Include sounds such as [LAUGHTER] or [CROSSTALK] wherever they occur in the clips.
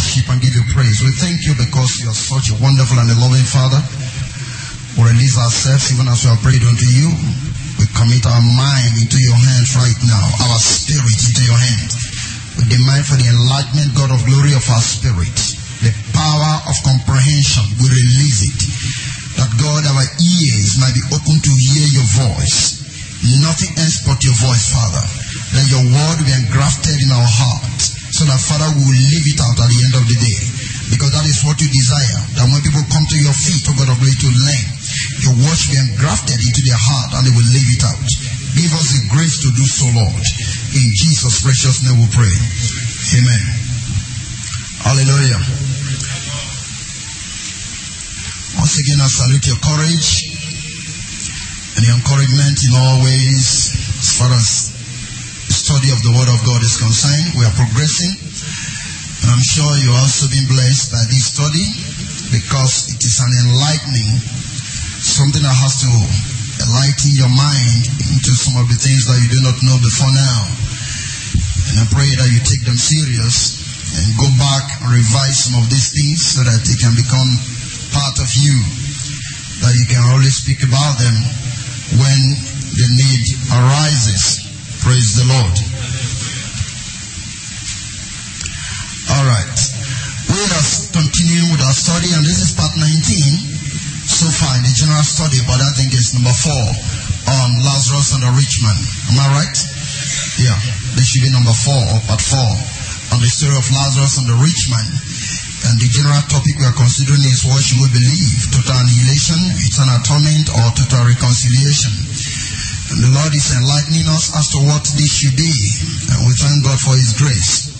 worship and give you praise. We thank you because you are such a wonderful and a loving Father. We release ourselves even as we have prayed unto you. We commit our mind into your hands right now, our spirit into your hands. We demand for the enlightenment, God of glory, of our spirit, the power of comprehension. We release it. That God, our ears might be open to hear your voice. Nothing else but your voice, Father. Let your word be engrafted in our hearts so that, Father, will leave it out at the end of the day. Because that is what you desire. That when people come to your feet, oh God of glory, to learn, your word should be engrafted into their heart and they will leave it out. Give us the grace to do so, Lord. In Jesus' precious name we pray. Amen. Hallelujah. Once again, I salute your courage and your encouragement in all ways as far as study of the Word of God is concerned. We are progressing. And I'm sure you're also being blessed by this study because it is an enlightening, something that has to enlighten your mind into some of the things that you do not know before now. And I pray that you take them serious and go back and revise some of these things so that they can become part of you, that you can always speak about them when the need arises. Praise the Lord. All right. We are continuing with our study, and this is part 19 so far in the general study, but I think it's number four on Lazarus and the rich man. Am I right? Yeah. This should be number four or part four on the story of Lazarus and the rich man. And the general topic we are considering is what should we believe? Total annihilation, eternal torment, or total reconciliation. The Lord is enlightening us as to what this should be. And we thank God for His grace.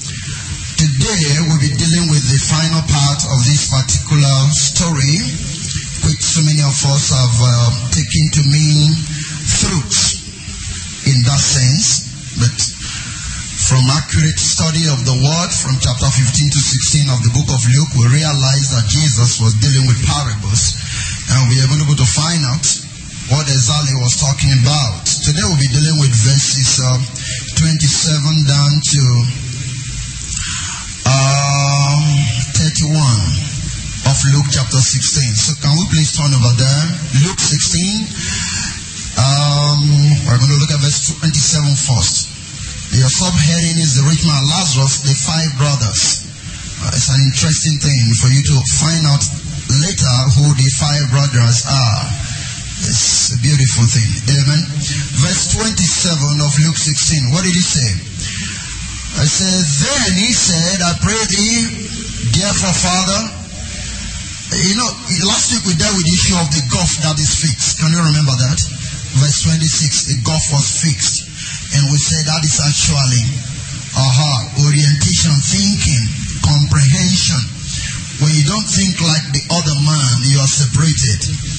Today we'll be dealing with the final part of this particular story, which so many of us have uh, taken to mean fruits in that sense. But from accurate study of the word from chapter 15 to 16 of the book of Luke, we realize that Jesus was dealing with parables and we are going to able to find out what exactly was talking about. Today we'll be dealing with verses uh, 27 down to um, 31 of Luke chapter 16. So can we please turn over there? Luke 16. Um, we're going to look at verse 27 first. The subheading is the rich man Lazarus, the five brothers. Uh, it's an interesting thing for you to find out later who the five brothers are. It's a beautiful thing. Amen. Verse 27 of Luke 16. What did he say? I said, Then he said, I pray thee, therefore, Father. You know, last week we dealt with the issue of the gulf that is fixed. Can you remember that? Verse 26, the gulf was fixed. And we said that is actually aha, orientation, thinking, comprehension. When you don't think like the other man, you are separated.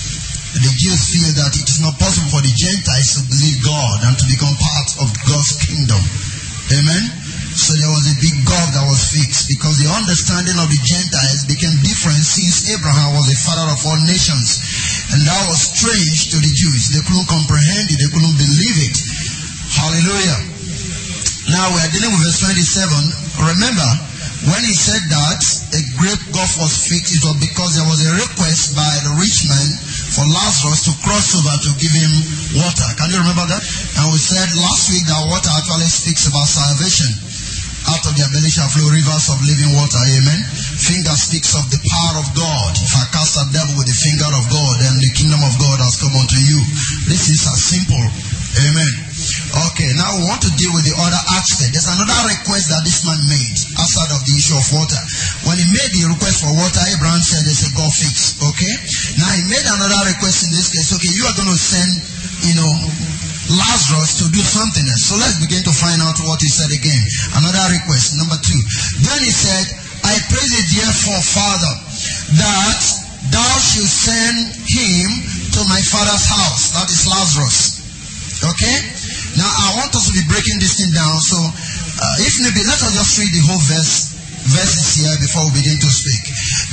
The Jews feel that it is not possible for the Gentiles to believe God and to become part of God's kingdom. Amen. So there was a big gulf that was fixed because the understanding of the Gentiles became different since Abraham was the father of all nations. And that was strange to the Jews. They couldn't comprehend it, they couldn't believe it. Hallelujah. Now we are dealing with verse 27. Remember, when he said that a great gulf was fixed, it was because there was a request by the rich man for Lazarus to cross over to give him water. Can you remember that? And we said last week that water actually speaks about salvation. Out of the shall flow rivers of living water. Amen. Finger speaks of the power of God. If I cast a devil with the finger of God, then the kingdom of God has come unto you. This is as simple. Amen. Okay, now we want to deal with the other aspect. There's another request that this man made outside of the issue of water. When he made the request for water, Abraham said there's a God fix. Okay? Now he made another request in this case. Okay, you are going to send, you know, Lazarus to do something else. So let's begin to find out what he said again. Another request, number two. Then he said, I pray thee therefore, Father, that thou should send him to my father's house. That is Lazarus. Okay? Now I want us to be breaking this thing down. So uh, if maybe let us just read the whole verse verses here before we begin to speak.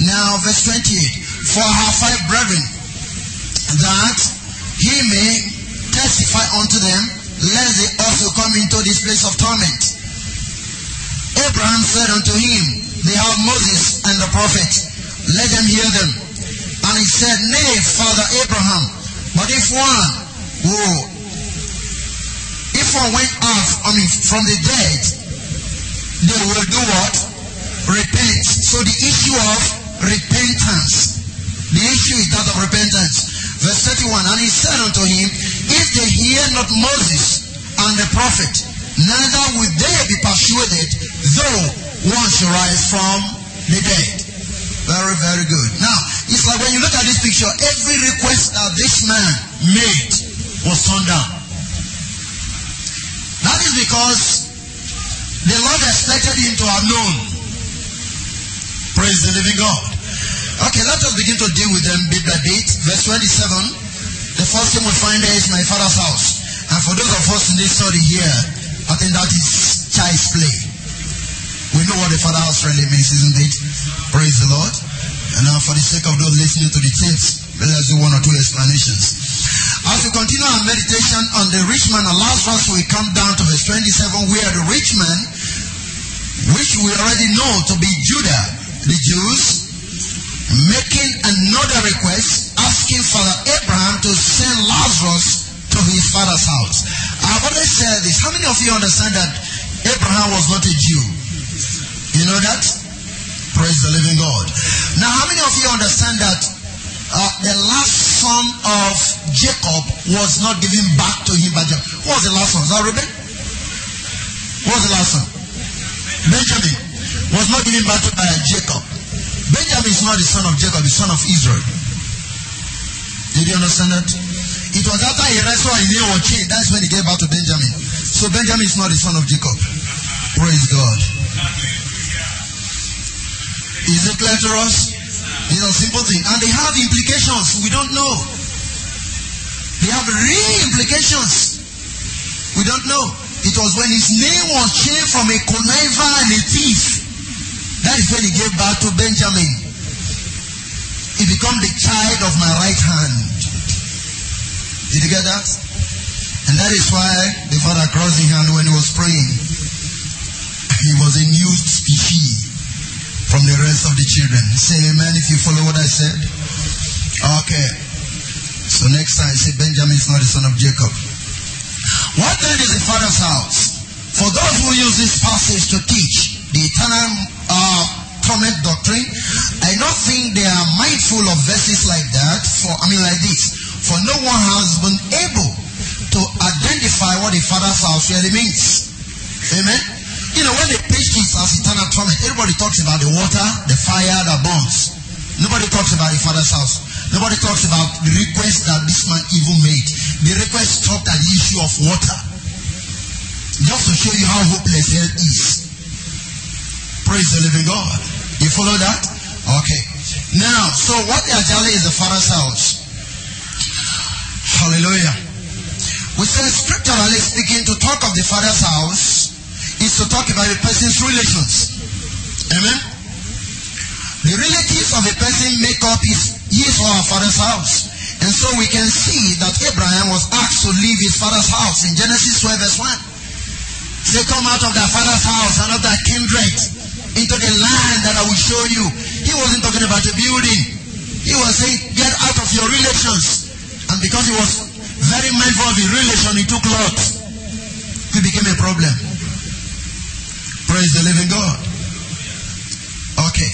Now verse 28. For her five brethren that he may testify unto them, lest they also come into this place of torment. Abraham said unto him, they have Moses and the prophet. Let them hear them. And he said, Nay, Father Abraham, but if one, whoa, if one went out, I mean, from the dead, they will do what? Repent. So the issue of repentance. The issue is that of repentance. Verse 31, And he said unto him, If they hear not Moses and the prophet, neither will they be persuaded, though one should rise from the dead. Very, very good. Now, it's like when you look at this picture, every request that this man made was turned down. That is because the Lord expected him to have known. Praise the living God. Okay, let us begin to deal with them bit by bit. Verse 27. The first thing we find there is my father's house. And for those of us in this study here, I think that is child's play. We know what the father's house really means, isn't it? Praise the Lord. And now for the sake of those listening to the tapes, let's do one or two explanations. As we continue our meditation on the rich man and Lazarus, we come down to verse 27 where the rich man, which we already know to be Judah, the Jews, making another request, asking Father Abraham to send Lazarus to his father's house. I've already said this. How many of you understand that Abraham was not a Jew? You know that? Praise the living God. Now, how many of you understand that uh, the last son of Jacob was not given back to him by Jacob? Who was the last son? Was that Reuben? Who was the last son? Benjamin was not given back to by Jacob. Benjamin is not the son of Jacob, the son of Israel. Did you understand that? It was after he wrestled and he was chained. That's when he gave birth to Benjamin. So Benjamin is not the son of Jacob. Praise God. Is it clear to us? These are simple things. And they have implications we don't know. They have real implications. We don't know. It was when his name was changed from a conniver and a thief that is when he gave birth to Benjamin. He became the child of my right hand. Did you get that? And that is why the father crossed his hand when he was praying. [LAUGHS] He was a new species from the rest of the children. Say amen if you follow what I said. Okay. So next time, say Benjamin is not the son of Jacob. What then is the father's house? For those who use this passage to teach the eternal uh, torment doctrine. I don't think they are mindful of verses like that. For I mean, like this. For no one has been able to identify what the Father's house really means. Amen. You know, when they preach as eternal torment, everybody talks about the water, the fire that burns. Nobody talks about the Father's house. Nobody talks about the request that this man even made. The request stopped at the issue of water. Just to show you how hopeless hell is. Praise the living God. You follow that? Okay. Now, so what actually is the Father's house? Hallelujah. We say scripturally speaking, to talk of the Father's house is to talk about a person's relations. Amen. The relatives of a person make up his his or our father's house. And so we can see that Abraham was asked to leave his father's house in Genesis 12 verse 1. Say, come out of thy father's house and of thy kindred into the land that I will show you. He wasn't talking about a building. He was saying, get out of your relations. And because he was very mindful of his relation, he took Lot. It became a problem. Praise the living God. Okay.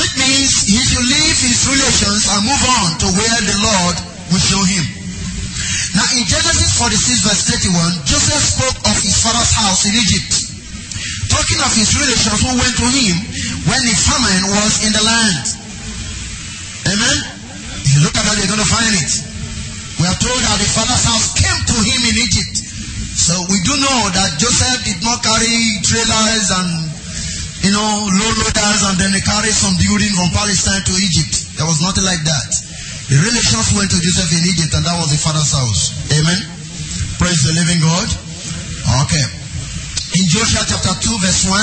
Which means he should leave his relations and move on to where the Lord will show him. Now in Genesis 46 verse 31, Joseph spoke of his father's house in Egypt talking of his relations who went to him when the famine was in the land. Amen? If you look at that, you're going to find it. We are told that the father's house came to him in Egypt. So we do know that Joseph did not carry trailers and, you know, load loaders and then he carried some building from Palestine to Egypt. There was nothing like that. The relations went to Joseph in Egypt and that was the father's house. Amen? Praise the living God. Okay in Joshua chapter 2 verse 1,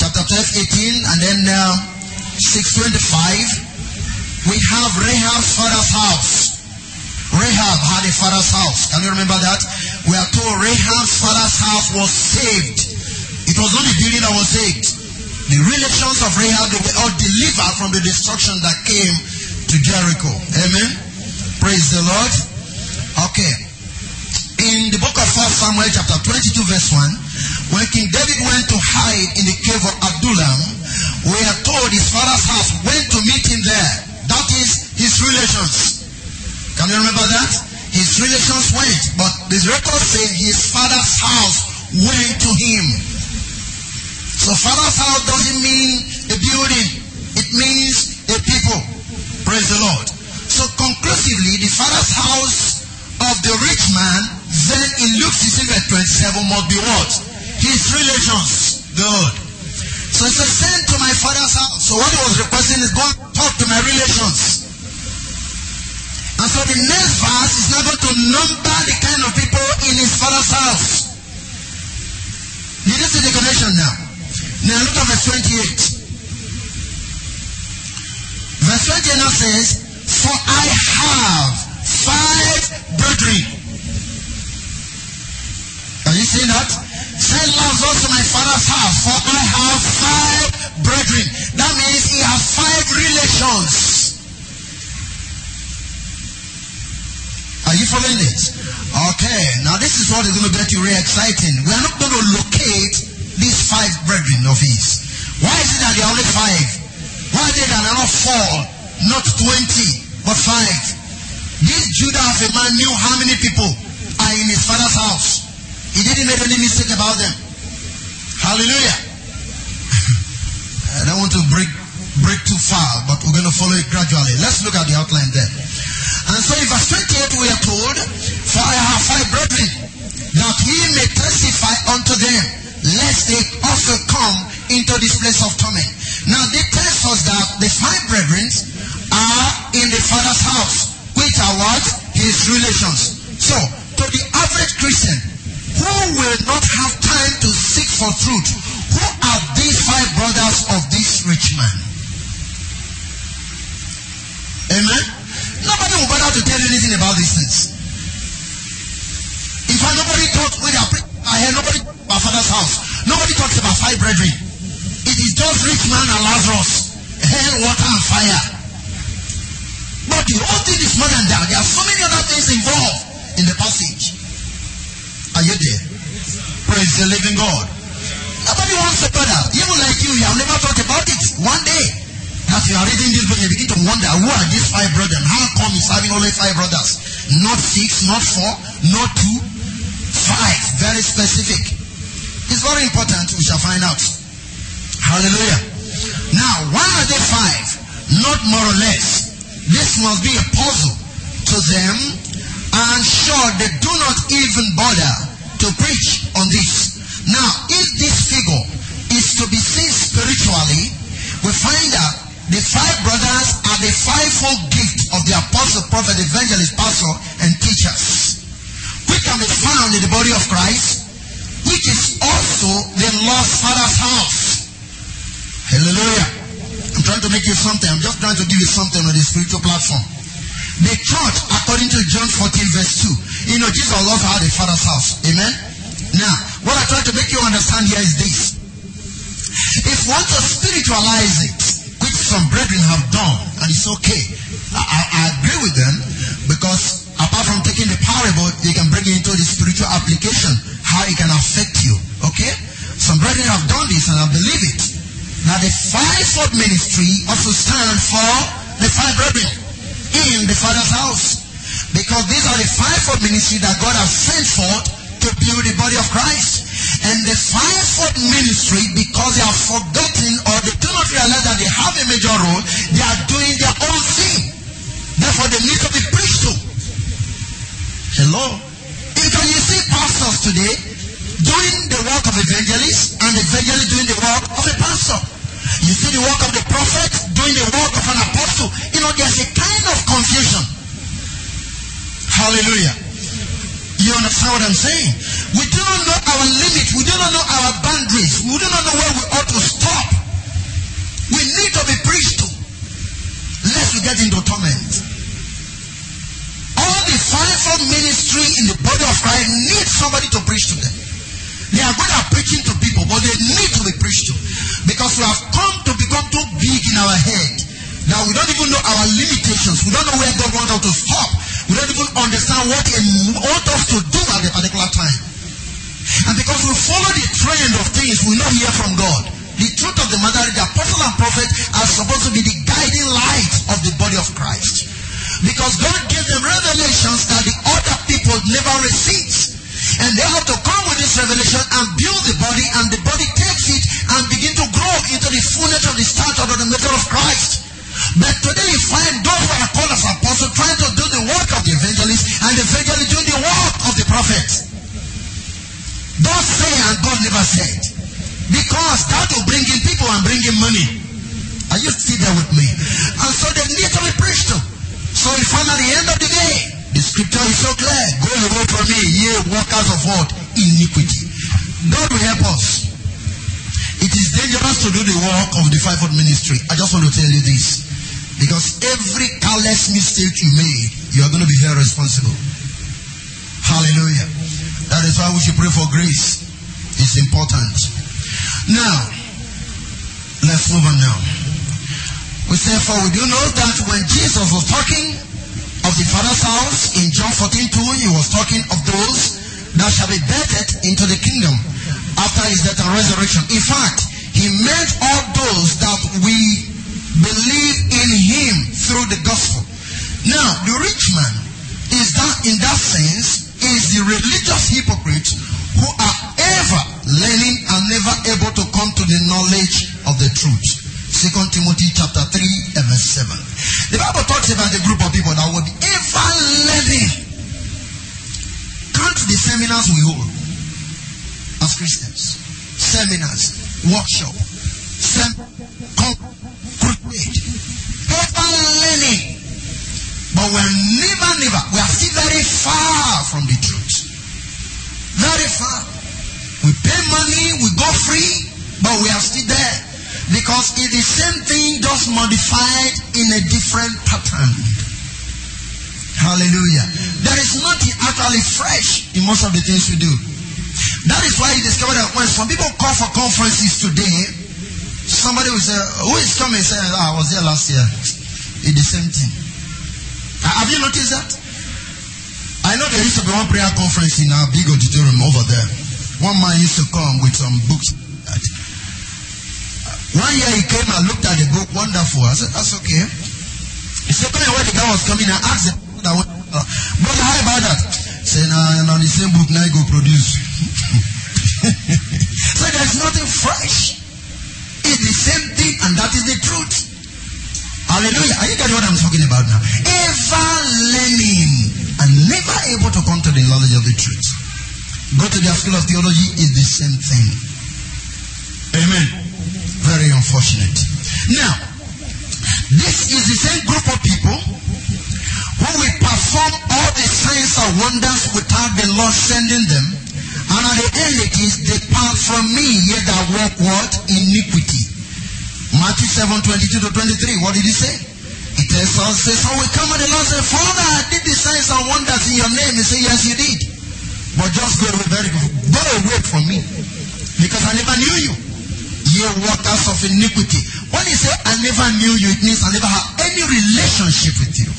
chapter 12, 18, and then uh, 625, we have Rahab's father's house. Rahab had a father's house. Can you remember that? We are told Rahab's father's house was saved. It was not the building that was saved. The relations of Rahab, they were all delivered from the destruction that came to Jericho. Amen. Praise the Lord. Okay. In the book of 1 Samuel chapter 22 verse 1, when King David went to hide in the cave of Adullam, we are told his father's house went to meet him there. That is his relations. Can you remember that? His relations went, but the record says his father's house went to him. So father's house doesn't mean a building. It means a people. Praise the Lord. So conclusively, the father's house of the rich man, then in Luke 16 verse 27 must be what? His relations. Good. So he said, send to my father's house. So what he was requesting is go talk to my relations. And so the next verse is not going to number the kind of people in his father's house. You see the connection now. Now look at verse 28. Verse 28 now says, For I have five brethren. Are you seeing that? Send Lazarus to my father's house, for I have five brethren. That means he has five relations. Are you following this? Okay, now this is what is going to get you really exciting. We are not going to locate these five brethren of his. Why is it that there are only five? Why are they not four, not twenty, but five? This Judah of a man knew how many people are in his father's house. He didn't make any mistake about them. Hallelujah. [LAUGHS] I don't want to break break too far, but we're going to follow it gradually. Let's look at the outline there. And so in verse 28 we are told, For I have five brethren, that we may testify unto them, lest they also come into this place of torment. Now they tells us that the five brethren are in the father's house, which are what? His relations. So, to the average Christian, who will not have time to seek for truth, who are these five brothers of this rich man? Not four, not two, five. Very specific. It's very important. We shall find out. Hallelujah. Now, why are they five? Not more or less. This must be a puzzle to them, and sure, they do not even bother to preach on this. Now, if this figure is to be seen spiritually, we find that the five brothers are the fivefold gift of the apostle, prophet, evangelist, pastor, and teachers, which can be found in the body of Christ, which is also the lost father's house. Hallelujah. I'm trying to make you something. I'm just trying to give you something on the spiritual platform. The church, according to John 14, verse 2, you know, Jesus also had a father's house. Amen? Now, what I try to make you understand here is this. If one to spiritualize it, some brethren have done, and it's okay. I, I, I agree with them because apart from taking the parable, you can bring it into the spiritual application, how it can affect you. Okay? Some brethren have done this, and I believe it. Now, the fivefold ministry also stand for the five brethren in the Father's house. Because these are the fivefold ministry that God has sent forth to build the body of Christ. And the fivefold ministry, because they have forgotten role, they are doing their own thing. Therefore, they need to be preached to. Hello? Because you see pastors today doing the work of evangelists and evangelists doing the work of a pastor. You see the work of the prophet doing the work of an apostle. You know, there's a kind of confusion. Hallelujah. You understand what I'm saying? We do not know our limits. We do not know our boundaries. We do not know where we ought to stop. We need to be preached to. Lest we get into torment. All the fivefold ministry in the body of Christ need somebody to preach to them. They are good at preaching to people, but they need to be preached to. Because we have come to become too big in our head that we don't even know our limitations. We don't know where God wants us to stop. We don't even understand what He wants us to do at a particular time. And because we follow the trend of things, we not hear from God. The truth of the matter is the apostle and prophet are supposed to be the guiding light of the body of Christ. Because God gave them revelations that the other people never received. And they have to come with this revelation and build the body, and the body takes it and begin to grow into the fullness of the stature of the nature of Christ. But today you find those who are called as apostles trying to do the work of the evangelist, and the evangelist doing the work of the prophet. God say and God never said. Because that will bring in people and bring in money. Are you still there with me? And so they need to be preached to. So find at the end of the day, the scripture is so clear. Go away from me, ye workers of what? Iniquity. God will help us. It is dangerous to do the work of the fivefold ministry. I just want to tell you this. Because every careless mistake you made, you are going to be held responsible. Hallelujah. That is why we should pray for grace. It's important. Now, let's move on now. We say, for we do know that when Jesus was talking of the Father's house in John 14 2, he was talking of those that shall be birthed into the kingdom after his death and resurrection. In fact, he meant all those that we believe in him through the gospel. Now, the rich man is that, in that sense, is the religious hypocrites who are ever learning and never able to come to the knowledge of the truth. Second Timothy chapter 3 and verse 7. The Bible talks about a group of people that would ever learning. Count the seminars we hold as Christians. Seminars, workshop, sem- crusade. Ever learning. But we're never, never, we are still very far from the truth. Very far. We pay money, we go free, but we are still there. Because it's the same thing just modified in a different pattern. Hallelujah. There is nothing actually fresh in most of the things we do. That is why you discover that when some people call for conferences today, somebody will say, Who is coming? Say, oh, I was there last year. It's the same thing. Have you noticed that? I know there used to be one prayer conference in uh, our big auditorium over there. One man used to come with some books. One year he came and looked at the book, wonderful. I said, that's okay. He said, when the guy was coming, I asked him, uh, brother, how about that? Say, nah, nah, the same book now you go produce. [LAUGHS] so there's nothing fresh. It's the same thing, and that is the truth. Hallelujah. Are you getting what I'm talking about now? Ever learning and never able to come to the knowledge of the truth. Go to their school of theology is the same thing. Amen. Very unfortunate. Now, this is the same group of people who will perform all the signs and wonders without the Lord sending them. And at the end it is, depart from me, ye that walk what? Iniquity. Matthew 7, 22 to 23. What did he say? He tells us, says, so we come and the Lord said, Father, I did the signs and wonders in your name. He said, yes, you did. But just go away very Go away from me. Because I never knew you ye workers of iniquity. When he say, I never knew you, it means I never had any relationship with you.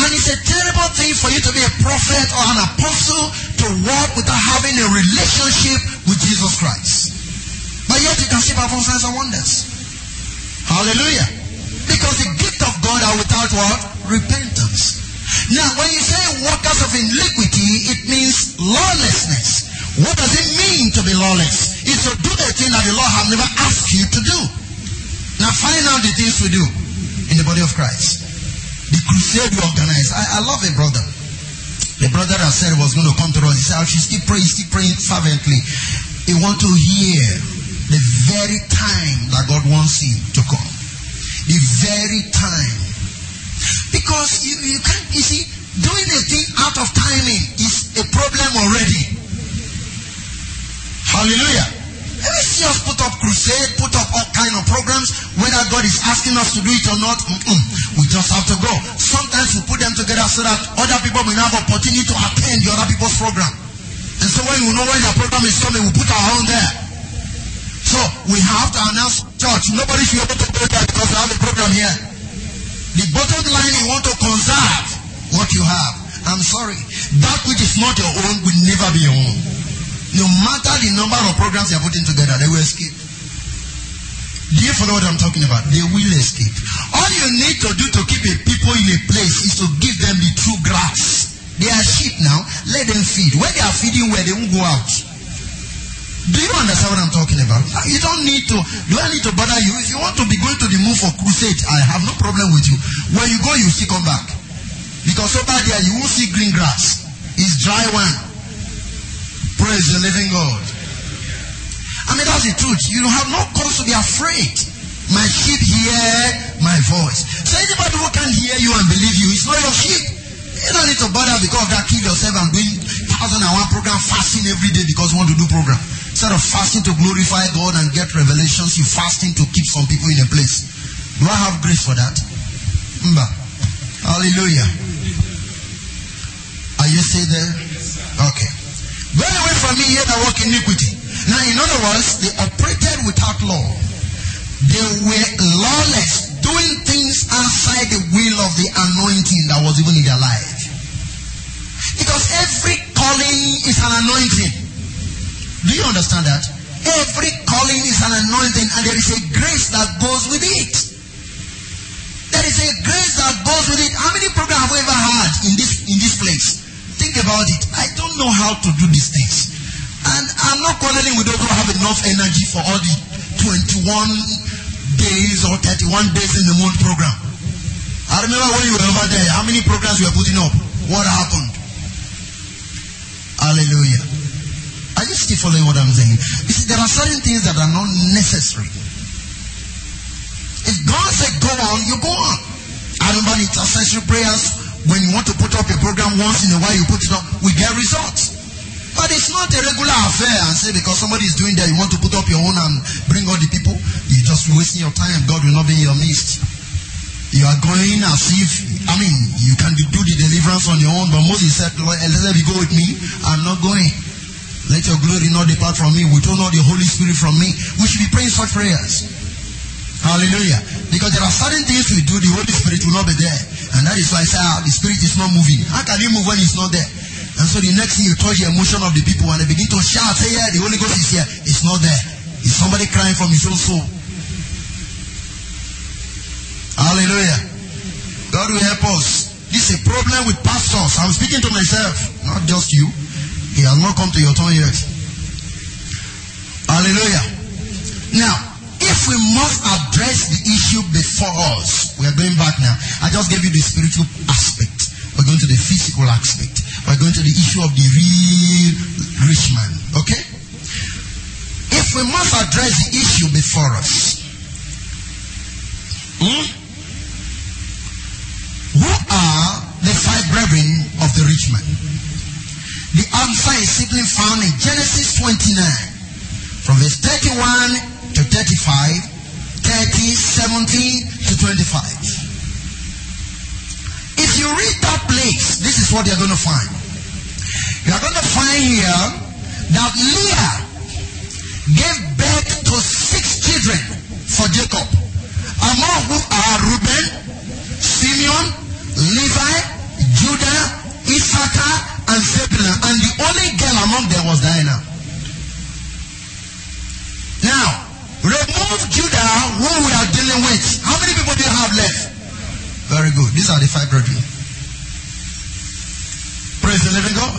And it's a terrible thing for you to be a prophet or an apostle to walk without having a relationship with Jesus Christ. But yet you can see perform signs and wonders. Hallelujah. Because the gift of God are without what? Repentance. Now, when you say workers of iniquity, it means lawlessness. What does it mean to be lawless? It's to do the thing that the Lord has never asked you to do. Now find out the things we do in the body of Christ. The crusade we organize. I, I love a brother. The brother that said he was going to come to us. He said, I should still pray, still praying fervently. He want to hear the very time that God wants him to come. The very time. Because you, you can't, you see, doing a thing out of timing is a problem already. Hallelujah. Let me see us put up crusade, put up all kind of programs, whether God is asking us to do it or not. Mm-mm. We just have to go. Sometimes we put them together so that other people may have opportunity to attend the other people's program. And so when we know when the program is coming, we put our own there. So we have to announce church. Nobody should be able to go there because we have a program here. The bottom line, you want to conserve what you have. I'm sorry. That which is not your own will never be your own. No matter the number of programs you're putting together, they will escape. Do you follow what I'm talking about? They will escape. All you need to do to keep a people in a place is to give them the true grass. They are sheep now. Let them feed. Where they are feeding, where they won't go out. Do you understand what I'm talking about? You don't need to. Do I need to bother you? If you want to be going to the move for crusade, I have no problem with you. When you go, you still come back. Because over there, you won't see green grass. It's dry one. Praise the living God. I mean, that's the truth. You have no cause to be afraid. My sheep hear my voice. So anybody who can hear you and believe you, it's not your sheep. You don't need to bother because of that. Kill yourself and doing thousand and one program fasting every day because you want to do program. Instead of fasting to glorify God and get revelations, you fasting to keep some people in a place. Do I have grace for that? Mba. Hallelujah. Are you still there? Okay. Go away from me here that walk iniquity. Now, in other words, they operated without law. They were lawless, doing things outside the will of the anointing that was even in their life. Because every calling is an anointing. Do you understand that? Every calling is an anointing, and there is a grace that goes with it. There is a grace that goes with it. How many programs have we ever had in this in this place? Think about it. I don't know how to do these things. And I'm not quarreling with those who have enough energy for all the 21 days or 31 days in the month program. I remember when you were over there, how many programs you were putting up? What happened? Hallelujah. Are you still following what I'm saying? You see, there are certain things that are not necessary. If God said go on, you go on. I remember intercessory prayers, when you want to put up a program once in a while, you put it up, we get results. But it's not a regular affair and say because somebody is doing that, you want to put up your own and bring all the people. You're just wasting your time. God will not be in your midst. You are going as if, I mean, you can do the deliverance on your own, but Moses said, Elizabeth, you go with me, I'm not going. Let your glory not depart from me. Withhold not the Holy Spirit from me. We should be praying such prayers. Hallelujah. Because there are certain things we do, the Holy Spirit will not be there. And that is why I say, ah, the Spirit is not moving. How can he move when he's not there? And so the next thing you touch the emotion of the people and they begin to shout, say, yeah, the Holy Ghost is here. It's not there. It's somebody crying from his own soul. Hallelujah. God will help us. This is a problem with pastors. I'm speaking to myself, not just you. He has not come to your turn yet. Hallelujah. Now, if we must address the issue before us, we are going back now. I just gave you the spiritual aspect. We're going to the physical aspect. We're going to the issue of the real rich man. Okay? If we must address the issue before us, hmm? who are the five brethren of the rich man? The answer is simply found in Genesis 29, from verse 31 to 35, 30, 17 to 25. If you read that place, this is what you're going to find. You are going to find here that Leah gave birth to six children for Jacob, among whom are Reuben, Simeon, Levi, Judah, Issachar, and Zebulun. And the only girl among them was Diana. Now, remove Judah, who we are dealing with. How many people do you have left? Very good. These are the five brethren. Praise the living God.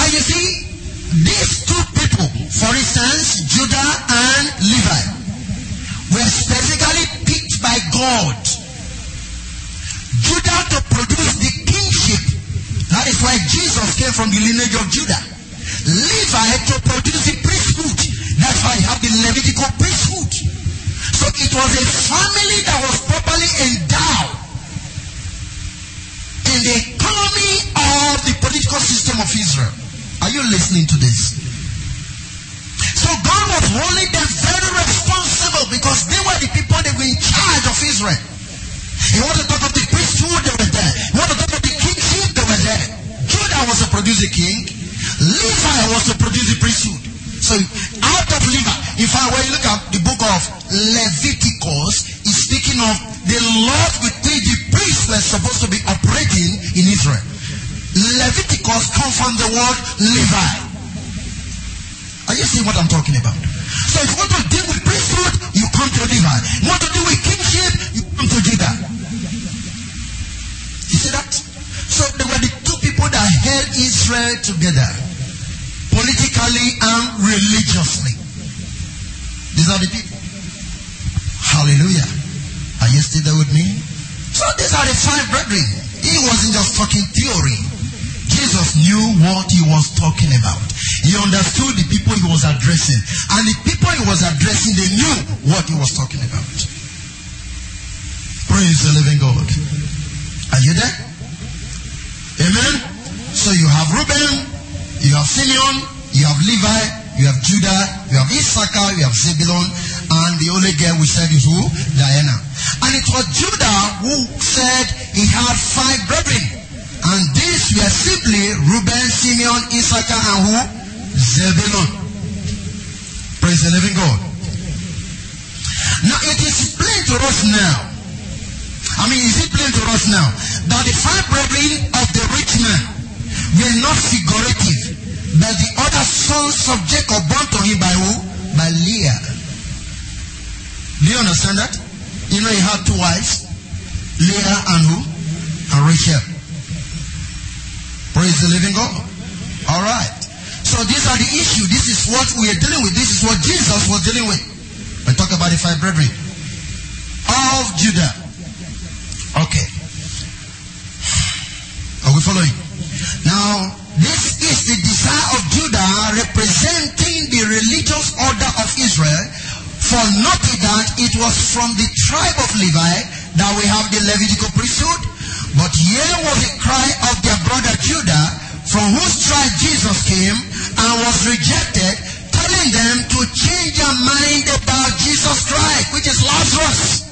And you see, these two people, for instance, Judah and Levi, were specifically picked by God. Judah to produce. That is why Jesus came from the lineage of Judah. Levi had to produce the priesthood. That's why you have the Levitical priesthood. So it was a family that was properly endowed in the economy of the political system of Israel. Are you listening to this? So God was holding them very responsible because they were the people that were in charge of Israel. You want to talk of the priesthood, they Judah was to produce a king. Levi was to produce a priesthood. So out of Levi, if I when you look at the book of Leviticus, it's speaking of the Lord with which the priests were supposed to be operating in Israel. Leviticus comes from the word Levi. Are you seeing what I'm talking about? So if you want to deal with priesthood, you come to Levi. You want to deal with kingship, you come to Judah. You see that? So they were the people that held Israel together, politically and religiously. These are the people. Hallelujah. Are you still there with me? So these are the five brethren. He wasn't just talking theory. Jesus knew what he was talking about. He understood the people he was addressing. And the people he was addressing, they knew what he was talking about. Praise the living God. Are you there? Amen? So you have Reuben, you have Simeon, you have Levi, you have Judah, you have Issachar, you have Zebulun, and the only girl we said is who? Dinah. And it was Judah who said he had five brethren. And these were simply Reuben, Simeon, Issachar, and who? Zebulun. Praise the living God. Now it is plain to us now. I mean, is it plain to us now that the five brethren of the rich man were not figurative, but the other sons of Jacob born to him by who? By Leah. Do you understand that? You know he had two wives, Leah and who? And Rachel. Praise the living God. All right. So these are the issue. This is what we are dealing with. This is what Jesus was dealing with. We talk about the five brethren of Judah. Okay. Are we following? Now, this is the desire of Judah representing the religious order of Israel for noting that it was from the tribe of Levi that we have the Levitical priesthood. But here was the cry of their brother Judah, from whose tribe Jesus came and was rejected, telling them to change their mind about Jesus Christ, which is Lazarus.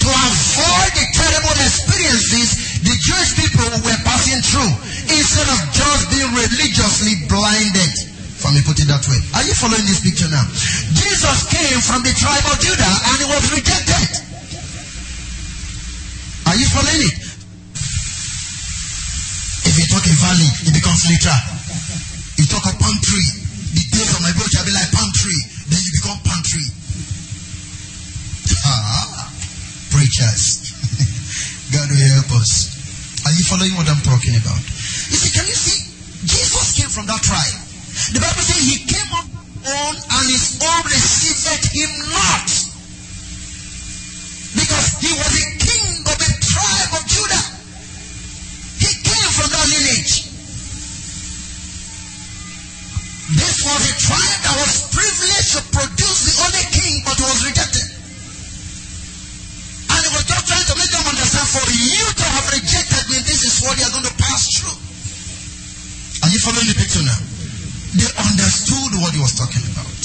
To avoid the terrible experiences the Jewish people were passing through, instead of just being religiously blinded. For me, put it that way. Are you following this picture now? Jesus came from the tribe of Judah and he was rejected. Are you following it? If you talk in valley, it becomes literal. You talk of palm tree. The days of my boat shall be like palm tree. Then you become palm tree. Ah, preachers. [LAUGHS] God will help us. Are you following what I'm talking about? You see, can you see? Jesus came from that tribe. The Bible says he came on and his own received him not. Because he was a king of a tribe of Judah. He came from that lineage. This was a tribe that was privileged to produce the only king, but was rejected. And he was just trying to make them understand for you to have rejected me, this is what you are going to. Are you following the picture now? They understood what he was talking about.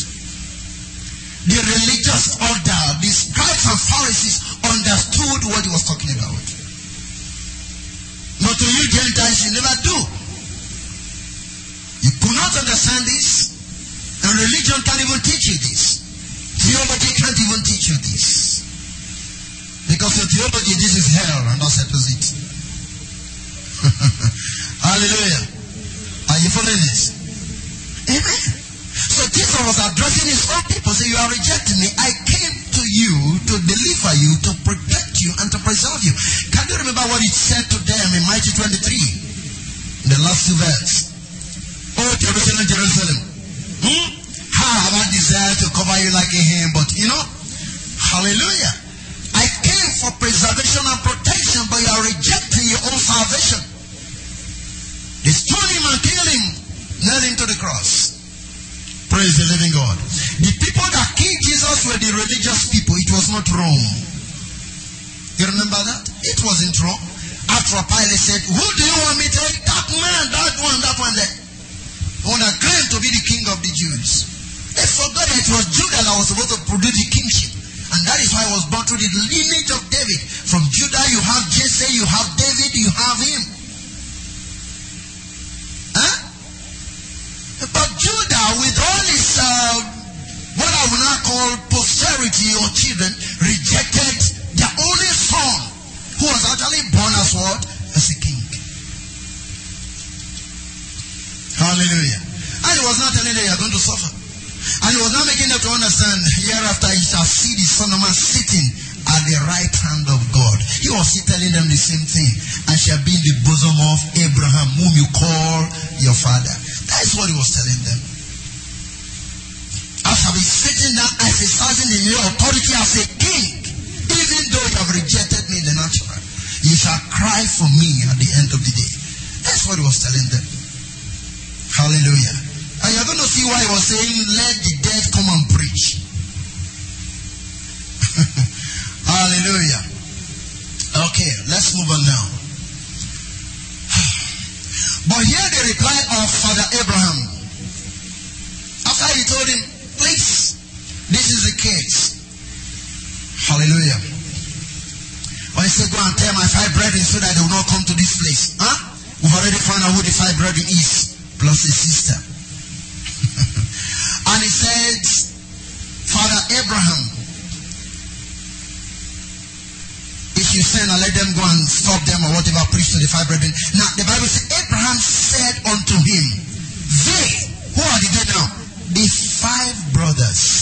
The religious order, the scribes and Pharisees understood what he was talking about. But to you Gentiles, you never do. You could not understand this, and religion can't even teach you this. Theology can't even teach you this. Because in theology, this is hell, and that's opposite. [LAUGHS] Hallelujah. You following? Amen. So Jesus was addressing his own people, saying, You are rejecting me. I came to you to deliver you, to protect you, and to preserve you. Can you remember what he said to them in Matthew 23? In the last two verses. Oh, Jerusalem, Jerusalem. Hmm? How I desired to cover you like a hen, but you know, hallelujah. I came for preservation and protection, but you are rejecting your own salvation. They stone him and kill him nailed to the cross. Praise the living God. The people that killed Jesus were the religious people. It was not Rome. You remember that? It wasn't Rome. After Pilate said, Who do you want me to take? That man, that one, that one there. The one that claimed to be the king of the Jews. They forgot that it was Judah that was supposed to produce the kingship. And that is why I was born through the lineage of David. From Judah, you have Jesse, you have David, you have him. But Judah, with all his, uh, what I would now call posterity or children, rejected their only son, who was actually born as what? As a king. Hallelujah. And he was not telling them you are going to suffer. And he was not making them to understand hereafter you shall see the Son of Man sitting at the right hand of God. He was still telling them the same thing. I shall be in the bosom of Abraham, whom you call your father. That's what he was telling them. I shall be sitting down, exercising in your authority as a king, even though you have rejected me in the natural, you shall cry for me at the end of the day. That's what he was telling them. Hallelujah. And you're going to see why he was saying, Let the dead come and preach. the reply of Father Abraham. After he told him, please, this is the case. Hallelujah. When he said, go and tell my five brethren so that they will not come to this place. Huh? We've already found out who the five brethren is, plus his sister. sin and let them go and stop them or whatever, preach to the five brethren. Now, the Bible says, Abraham said unto him, They, who are the they now? The five brothers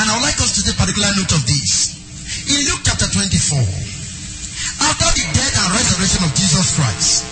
And I would like us to take particular note of this. In Luke chapter 24, after the death and resurrection of Jesus Christ,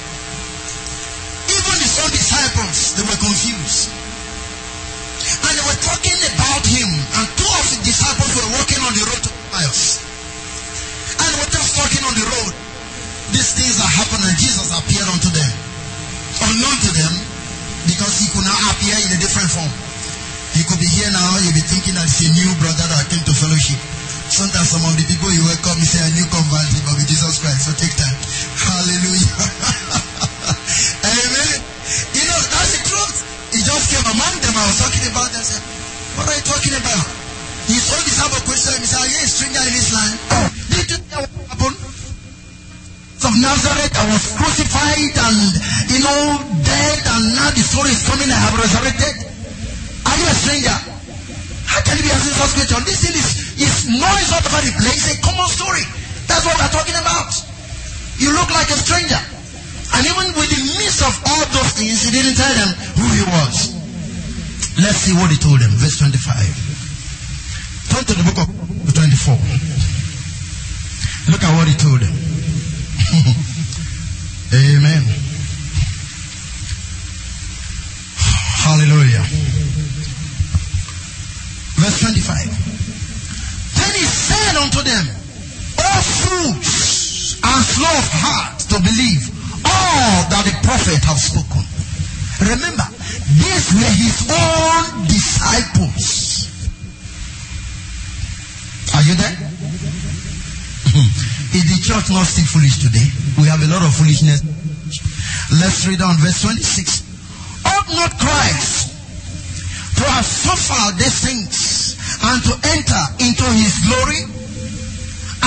and to enter into his glory.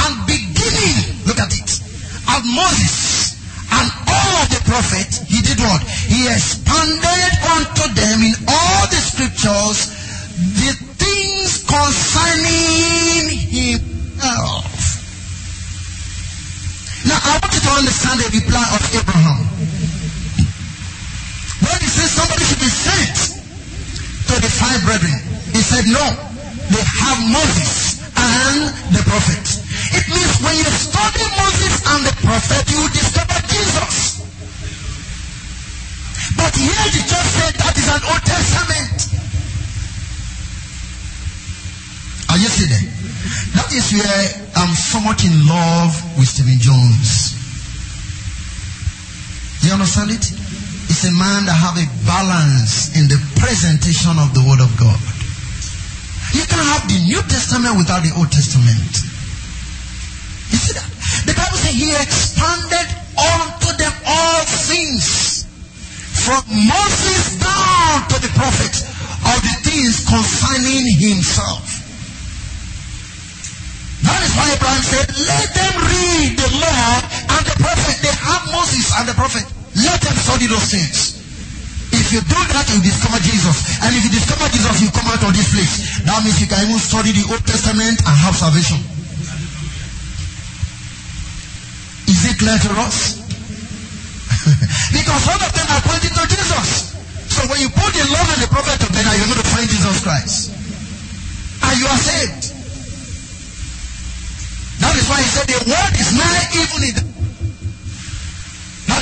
And beginning, look at it, at Moses and all of the prophets, he did what? He expanded unto them in all the scriptures the things concerning himself. Now I want you to understand the reply of Abraham. When he says somebody should be sent to the five brethren, he said no. They have Moses and the prophets. It means when you study Moses and the prophet, you discover Jesus. But here the church said that is an Old Testament. Are you see there? That is where I'm somewhat in love with Stephen Jones. You understand it? It's a man that have a balance in the presentation of the Word of God. You can't have the New Testament without the Old Testament. You see that? The Bible says he expanded unto them all things. From Moses down to the prophet of the things concerning himself. That is why Abraham said, let them read the law and the prophet. They have Moses and the prophet. Let them study those things. If you do that, you discover Jesus. And if you discover Jesus, you come out of this place. That means you can even study the Old Testament and have salvation. Is it clear to us? [LAUGHS] because all of them are pointing to Jesus. So when you put the law and the prophet together, you're going to find Jesus Christ. And you are saved. That is why he said the word is nigh even in the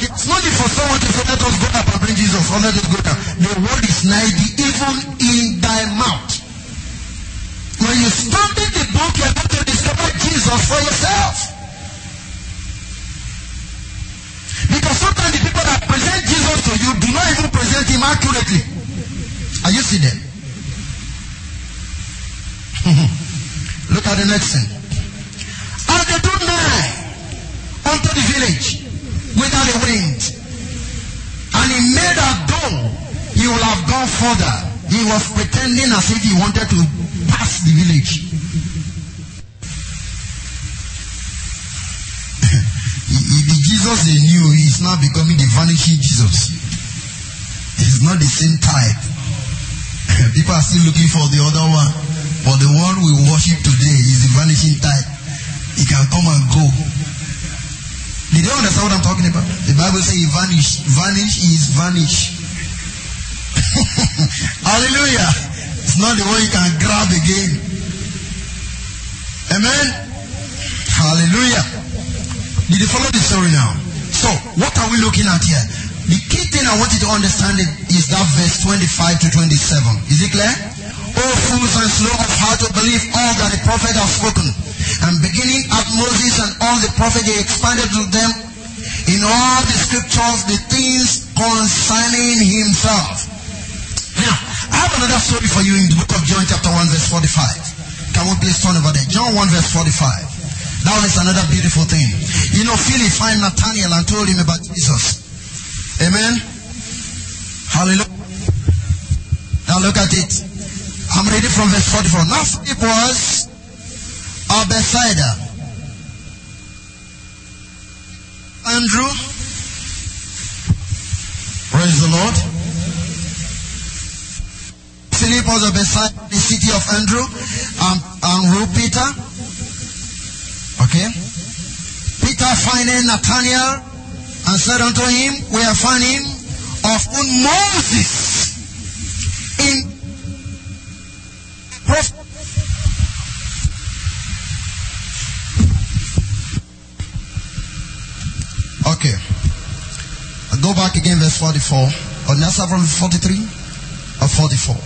it's not for someone to say, let us go up and bring Jesus, or let us go down. The word is nigh even in thy mouth. When you study the book, you're going to discover Jesus for yourself. Because sometimes the people that present Jesus to you do not even present him accurately. Are you see them? [LAUGHS] Look at the next thing. And they drew nigh unto the village without a wind. And he made a door. He would have gone further. He was pretending as if he wanted to pass the village. [LAUGHS] the Jesus they knew is now becoming the vanishing Jesus. It's not the same type. [LAUGHS] People are still looking for the other one. But the one we worship today is the vanishing type. He can come and go. Did you understand what I'm talking about? The Bible says he vanished. Vanish is vanish. [LAUGHS] Hallelujah. It's not the one you can grab again. Amen. Hallelujah. Did you follow the story now? So, what are we looking at here? The key thing I want you to understand is that verse 25 to 27. Is it clear? Oh, fools and slow of heart to believe all that the prophet has spoken. And beginning at Moses and all the prophets, he expanded to them in all the scriptures the things concerning himself. Now, I have another story for you in the book of John chapter 1 verse 45. Can we please turn over there? John 1 verse 45. That is another beautiful thing. You know, Philip find Nathanael and told him about Jesus. Amen. Hallelujah. Now look at it. I'm reading from verse 44. Now Philip was of Bethsaida. Andrew. Praise the Lord. Philip was Bethsaida, the city of Andrew, and, and who Peter. Okay. Peter finding Nathanael and said unto him, We found him of whom Moses go back again, verse 44. Or now from 43 or 44.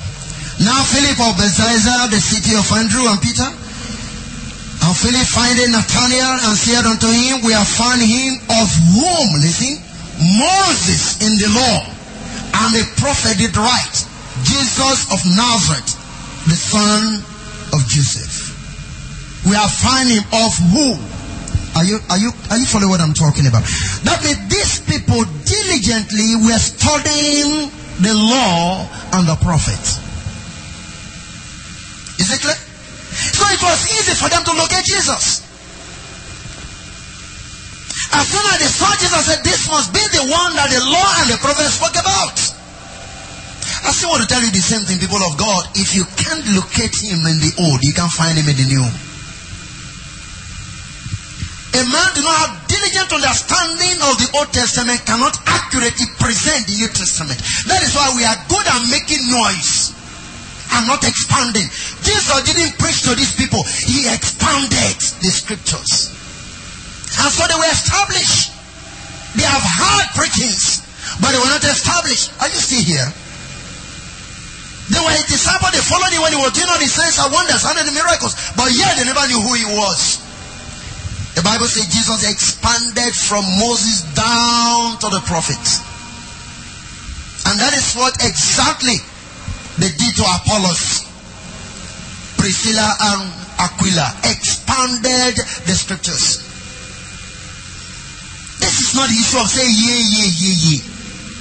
Now Philip of Bethsaida, the city of Andrew and Peter, and Philip finding Nathanael and said unto him, We have found him of whom, listen, Moses in the law and the prophet did write, Jesus of Nazareth, the son of Joseph. We have found him of whom? Are you, are you, are you following what I'm talking about? That means these people diligently were studying the law and the prophets. Is it clear? So it was easy for them to locate Jesus. As soon as they saw Jesus, said, This must be the one that the law and the prophets spoke about. I still want to tell you the same thing, people of God. If you can't locate him in the old, you can't find him in the new. A man do not have diligent understanding of the Old Testament cannot accurately present the New Testament. That is why we are good at making noise and not expanding. Jesus didn't preach to these people, he expanded the scriptures. And so they were established. They have heard preachings, but they were not established. Are you still here? They were his disciples, they followed him when he was doing all the signs and wonders and the miracles, but yet they never knew who he was. The Bible says Jesus expanded from Moses down to the prophets. And that is what exactly they did to Apollos. Priscilla and Aquila expanded the scriptures. This is not the issue of saying yeah, yeah, yeah, yeah.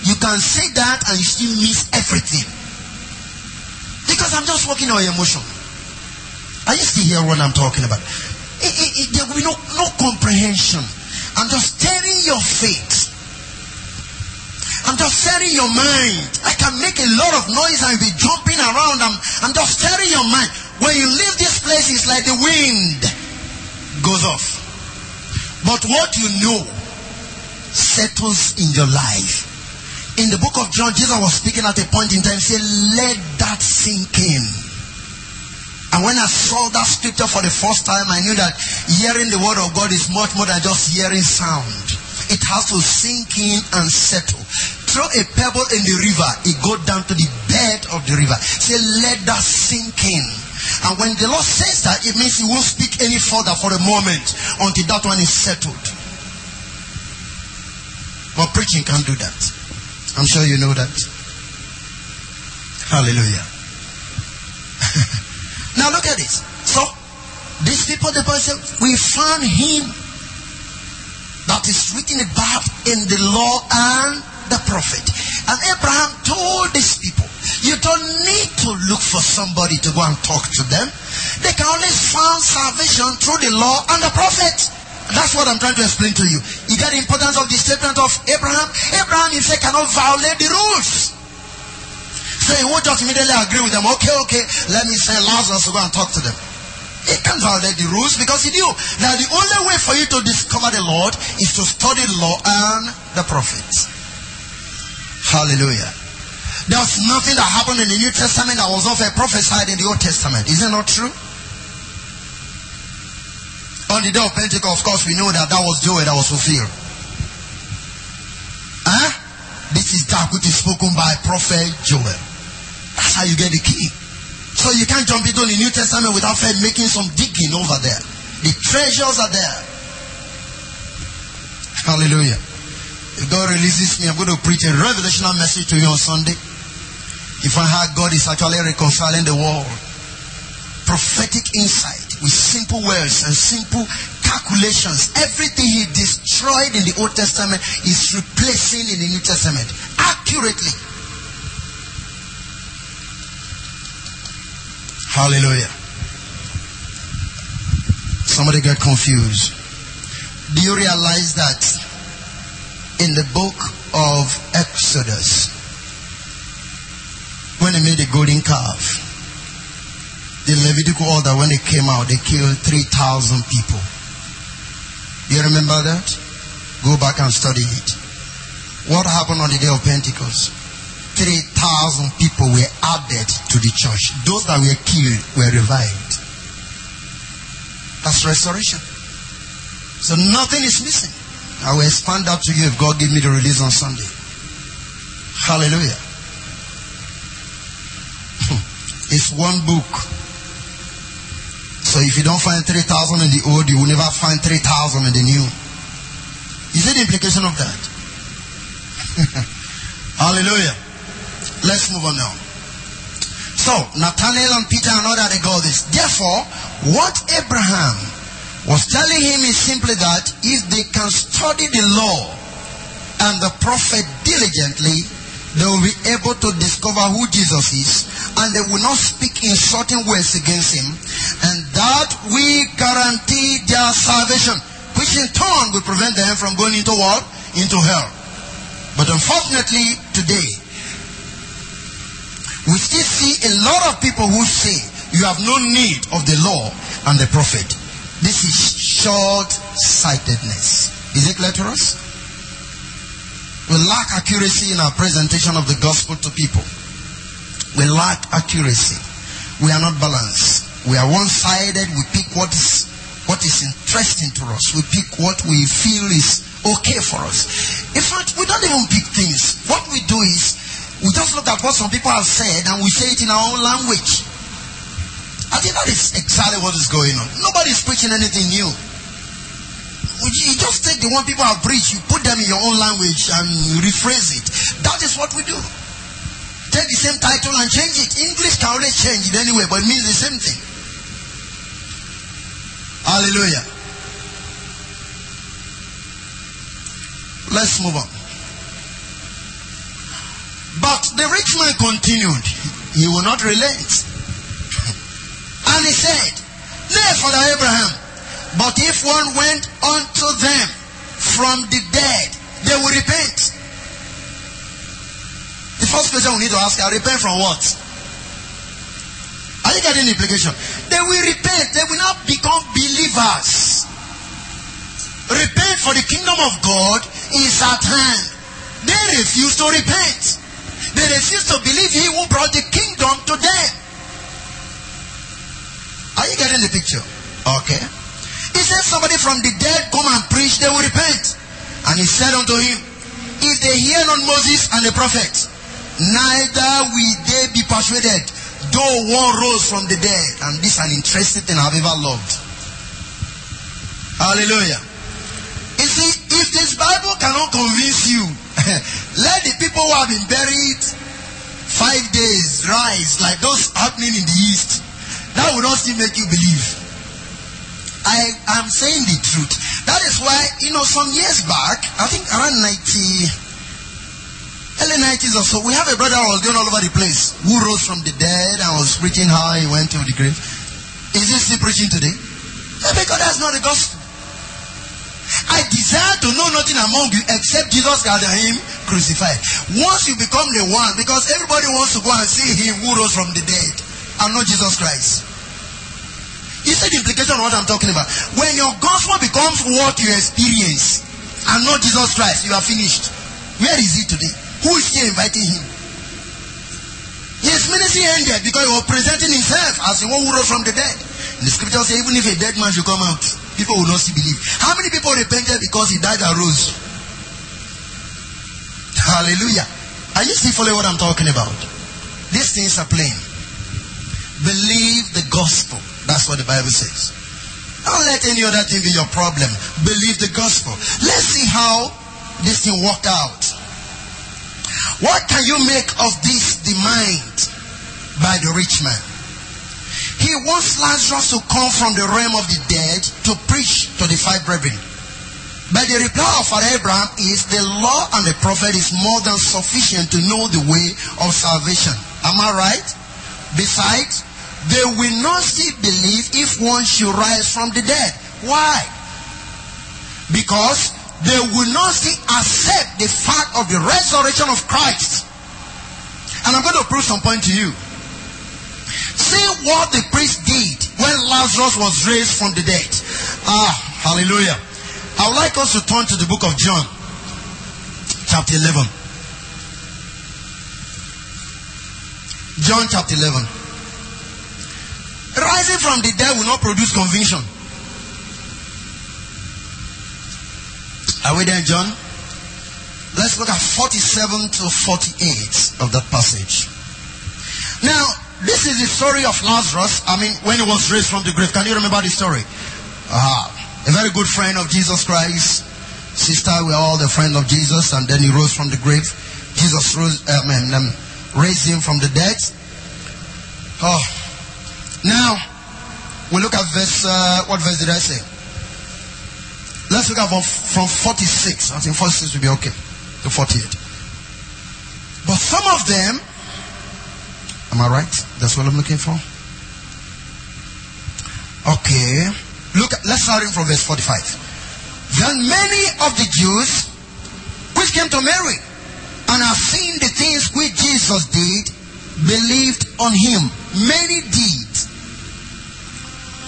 You can say that and you still miss everything. Because I'm just working on emotion. Are you still hear what I'm talking about? It, it, it, there will be no, no comprehension. I'm just stirring your faith. I'm just stirring your mind. I can make a lot of noise and be jumping around. I'm, I'm just stirring your mind. When you leave this place, it's like the wind goes off. But what you know settles in your life. In the book of John, Jesus was speaking at a point in time, say, let that sink in. And when I saw that scripture for the first time, I knew that hearing the word of God is much more than just hearing sound. It has to sink in and settle. Throw a pebble in the river, it go down to the bed of the river. Say, let that sink in. And when the Lord says that, it means He won't speak any further for a moment until that one is settled. But preaching can't do that. I'm sure you know that. Hallelujah. [LAUGHS] Now look at this. So, these people, the person, we found him that is written about in the law and the prophet. And Abraham told these people, you don't need to look for somebody to go and talk to them. They can only find salvation through the law and the prophet. That's what I'm trying to explain to you. You get the importance of the statement of Abraham. Abraham himself cannot violate the rules. So he won't just immediately agree with them. Okay, okay, let me send Lazarus to go and talk to them. He can't violate the rules because he knew that the only way for you to discover the Lord is to study the law and the prophets. Hallelujah. There's nothing that happened in the New Testament that was not prophesied in the Old Testament. Is it not true? On the day of Pentecost, of course, we know that that was Joel that was fulfilled. Huh? This is that which is spoken by prophet Joel. That's how you get the key. So you can't jump into the New Testament without first making some digging over there. The treasures are there. Hallelujah. If God releases me, I'm going to preach a revelational message to you on Sunday. If I how God is actually reconciling the world. Prophetic insight with simple words and simple calculations. Everything he destroyed in the Old Testament is replacing in the New Testament accurately. Hallelujah. Somebody get confused. Do you realize that in the book of Exodus, when they made the golden calf, the Levitical order, when they came out, they killed 3,000 people. Do you remember that? Go back and study it. What happened on the day of Pentecost? 3,000 people were added to the church. Those that were killed were revived. That's restoration. So nothing is missing. I will expand that to you if God give me the release on Sunday. Hallelujah. Hmm. it's one book. So if you don't find 3,000 in the old, you will never find 3,000 in the new. Is it the implication of that? [LAUGHS] Hallelujah. Let's move on now. So, Nathanael and Peter and other they go this. Therefore, what Abraham was telling him is simply that if they can study the law and the prophet diligently, they will be able to discover who Jesus is and they will not speak insulting words against him and that we guarantee their salvation which in turn will prevent them from going into what? Into hell. But unfortunately today we still see a lot of people who say you have no need of the law and the prophet. This is short sightedness. Is it clear to us? We lack accuracy in our presentation of the gospel to people. We lack accuracy. We are not balanced. We are one-sided. We pick what is what is interesting to us. We pick what we feel is okay for us. In fact, we don't even pick things. What we do is we just look at what some people have said and we say it in our own language. I think that is exactly what is going on. Nobody is preaching anything new. You just take the one people have preached, you put them in your own language and rephrase it. That is what we do. Take the same title and change it. English can always change it anyway, but it means the same thing. Hallelujah. Let's move on. But the rich man continued. He will not relent. [LAUGHS] And he said, Nay, Father Abraham, but if one went unto them from the dead, they will repent. The first question we need to ask are repent from what? Are you getting the implication? They will repent. They will not become believers. Repent for the kingdom of God is at hand. They refuse to repent. They refuse to believe he who brought the kingdom to them. Are you getting the picture? Okay. He said somebody from the dead come and preach, they will repent. And he said unto him, If they hear not Moses and the prophets, neither will they be persuaded, though one rose from the dead. And this is an interesting thing I've ever loved. Hallelujah. You see, if this Bible cannot convince you, [LAUGHS] let the people who have been buried five days rise like those happening in the east. That will not still make you believe. I am saying the truth. That is why, you know, some years back, I think around 90, early 90s or so, we have a brother who was going all over the place who rose from the dead and was preaching how he went to the grave. Is he still preaching today? Because that's not the gospel. Desire to know nothing among you except Jesus Christ and Him crucified. Once you become the one, because everybody wants to go and see Him who rose from the dead and not Jesus Christ. You see the implication of what I'm talking about. When your gospel becomes what you experience and not Jesus Christ, you are finished. Where is he today? Who is here inviting him? His ministry ended because he was presenting himself as the one who rose from the dead. The scripture says, even if a dead man should come out, people will not still believe. How many people repented because he died and rose? Hallelujah. Are you still following what I'm talking about? These things are plain. Believe the gospel. That's what the Bible says. Don't let any other thing be your problem. Believe the gospel. Let's see how this thing worked out. What can you make of this demand by the rich man? He wants Lazarus to come from the realm of the dead to preach to the five brethren. But the reply of Father Abraham is the law and the prophet is more than sufficient to know the way of salvation. Am I right? Besides, they will not still believe if one should rise from the dead. Why? Because they will not still accept the fact of the resurrection of Christ. And I'm going to prove some point to you. See what the priest did when Lazarus was raised from the dead. Ah, hallelujah. I would like us to turn to the book of John, chapter 11. John chapter 11. Rising from the dead will not produce conviction. Are we there, John? Let's look at 47 to 48 of that passage. Now, this is the story of Lazarus. I mean, when he was raised from the grave. Can you remember the story? Uh, a very good friend of Jesus Christ. Sister, we are all the friend of Jesus. And then he rose from the grave. Jesus rose, um, raised him from the dead. Oh. Now, we look at verse, uh, what verse did I say? Let's look at from, from 46. I think 46 will be okay. To 48. But some of them, am I right? That's what I'm looking for. Okay. Look, let's start from verse 45. Then many of the Jews which came to Mary and have seen the things which Jesus did believed on him. Many did.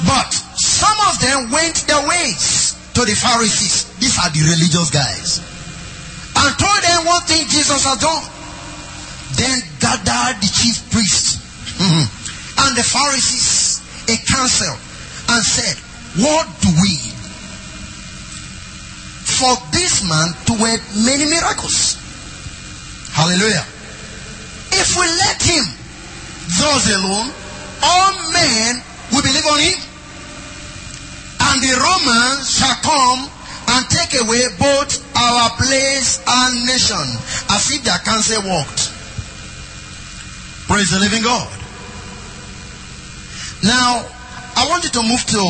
But some of them went their ways to the Pharisees. These are the religious guys. And told them one thing Jesus had done. Then gathered the chief priests mm-hmm. and the Pharisees, a council, and said, What do we? For this man to work many miracles. Hallelujah. If we let him thus alone, all men will believe on him. And the Romans shall come and take away both our place and nation, as if their counsel worked. Praise the living God. Now, I want you to move to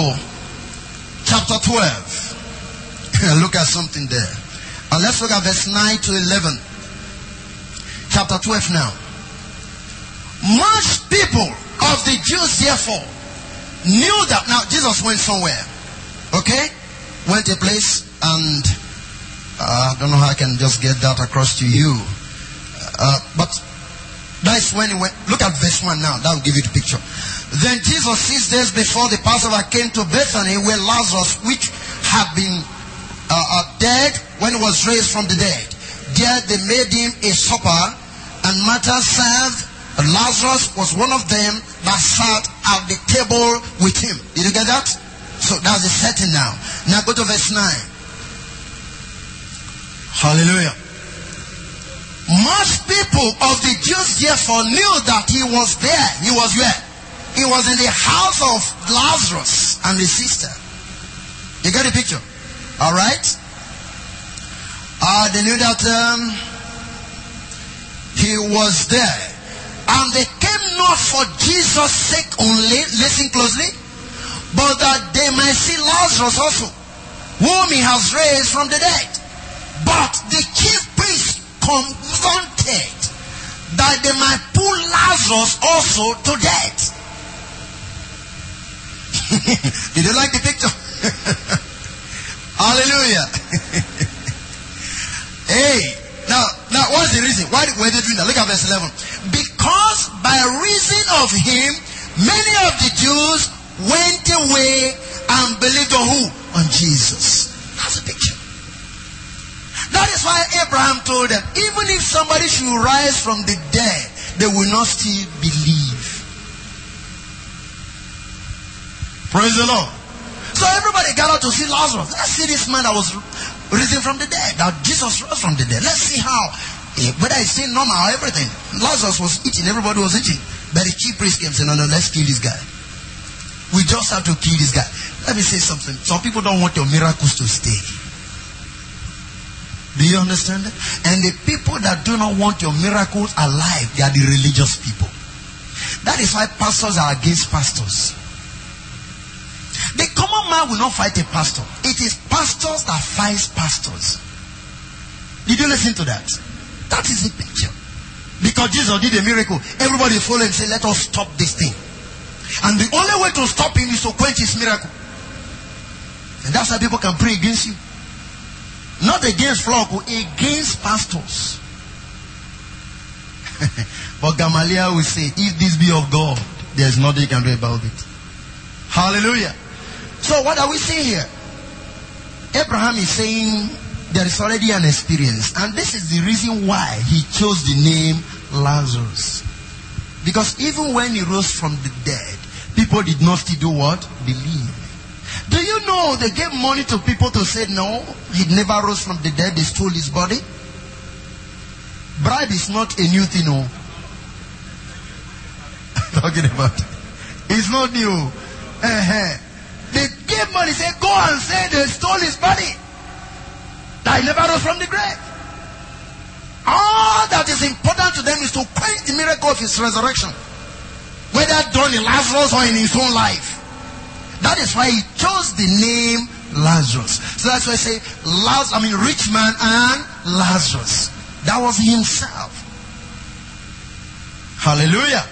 chapter 12. [LAUGHS] look at something there. And let's look at verse 9 to 11. Chapter 12 now. Much people of the Jews, therefore, knew that. Now, Jesus went somewhere. Okay? Went a place, and uh, I don't know how I can just get that across to you. Uh, but that's when he went. Look at verse 1 now. That will give you the picture. Then Jesus, six days before the Passover, came to Bethany where Lazarus, which had been uh, uh, dead when he was raised from the dead. There they made him a supper, and Martha served. And Lazarus was one of them that sat at the table with him. Did you get that? So that's the setting now. Now go to verse 9. Hallelujah. Most people of the Jews therefore knew that he was there. He was where? He was in the house of Lazarus and his sister. You get the picture? All right? Uh, they knew that um, he was there. And they came not for Jesus' sake only, listen closely, but that they might see Lazarus also, whom he has raised from the dead. But the chief priest confronted that they might put Lazarus also to death. [LAUGHS] Did you like the picture? [LAUGHS] Hallelujah. [LAUGHS] hey, now, now what's the reason? Why were they doing that? Look at verse 11. Because by reason of him, many of the Jews went away and believed on who? On Jesus. That is why Abraham told them, even if somebody should rise from the dead, they will not still believe. Praise the Lord. So everybody gathered to see Lazarus. Let's see this man that was risen from the dead. That Jesus rose from the dead. Let's see how, eh, whether it's still normal or everything. Lazarus was eating, everybody was eating. But the chief priest came and said, no, no, let's kill this guy. We just have to kill this guy. Let me say something. Some people don't want your miracles to stay. Do you understand? And the people that do not want your miracles alive, they are the religious people. That is why pastors are against pastors. The common man will not fight a pastor. It is pastors that fight pastors. Did you listen to that? That is the picture. Because Jesus did a miracle. Everybody followed and said, let us stop this thing. And the only way to stop him is to quench his miracle. And that's why people can pray against you. Not against flock, oh, against pastors. [LAUGHS] but Gamaliel will say, if this be of God, there's nothing you can do about it. Hallelujah. So what are we seeing here? Abraham is saying there is already an experience. And this is the reason why he chose the name Lazarus. Because even when he rose from the dead, people did not still do what? Believe. Do you know they gave money to people to say no, he never rose from the dead, they stole his body? Bribe is not a new thing, no. [LAUGHS] Talking about it. It's not new. Uh-huh. They gave money, say, go and say they stole his body. That he never rose from the grave. All that is important to them is to quench the miracle of his resurrection. Whether done in Lazarus or in his own life. That is why he chose the name Lazarus. So that's why I say Lazarus, I mean rich man and Lazarus. That was himself. Hallelujah.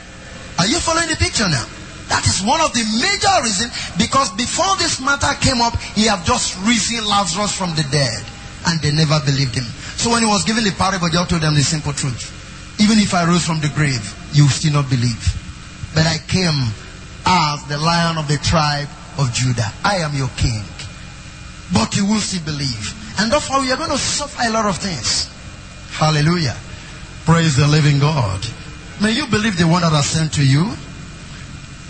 Are you following the picture now? That is one of the major reasons because before this matter came up, he had just risen Lazarus from the dead and they never believed him. So when he was given the parable, God told them the simple truth. Even if I rose from the grave, you still not believe. But I came as the lion of the tribe of Judah. I am your king. but you will still believe. And therefore, you are going to suffer a lot of things. Hallelujah. Praise the living God. May you believe the one that I sent to you.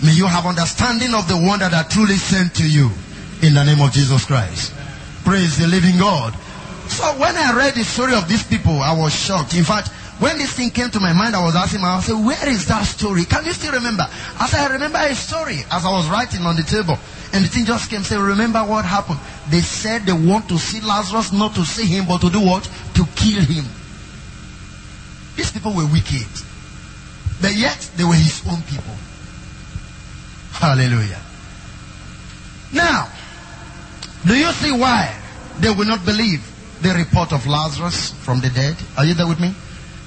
May you have understanding of the one that are truly sent to you in the name of Jesus Christ. Praise the living God. So when I read the story of these people, I was shocked. In fact, when this thing came to my mind, I was asking myself, where is that story? Can you still remember? I said, I remember a story, as I was writing on the table, and the thing just came, say, remember what happened? They said they want to see Lazarus, not to see him, but to do what? To kill him. These people were wicked. But yet, they were his own people. Hallelujah. Now, do you see why they will not believe the report of Lazarus from the dead? Are you there with me?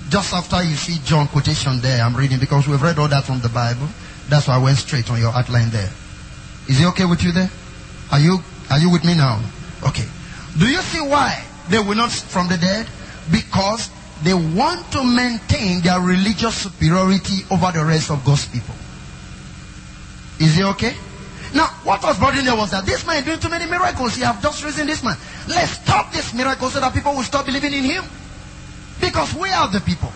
Just after you see John quotation there, I'm reading because we've read all that from the Bible. That's why I went straight on your outline there. Is it okay with you there? Are you are you with me now? Okay. Do you see why they will not from the dead? Because they want to maintain their religious superiority over the rest of God's people. Is it okay? Now, what was bothering them was that this man is doing too many miracles. He have just risen this man. Let's stop this miracle so that people will stop believing in him. Because we are the people.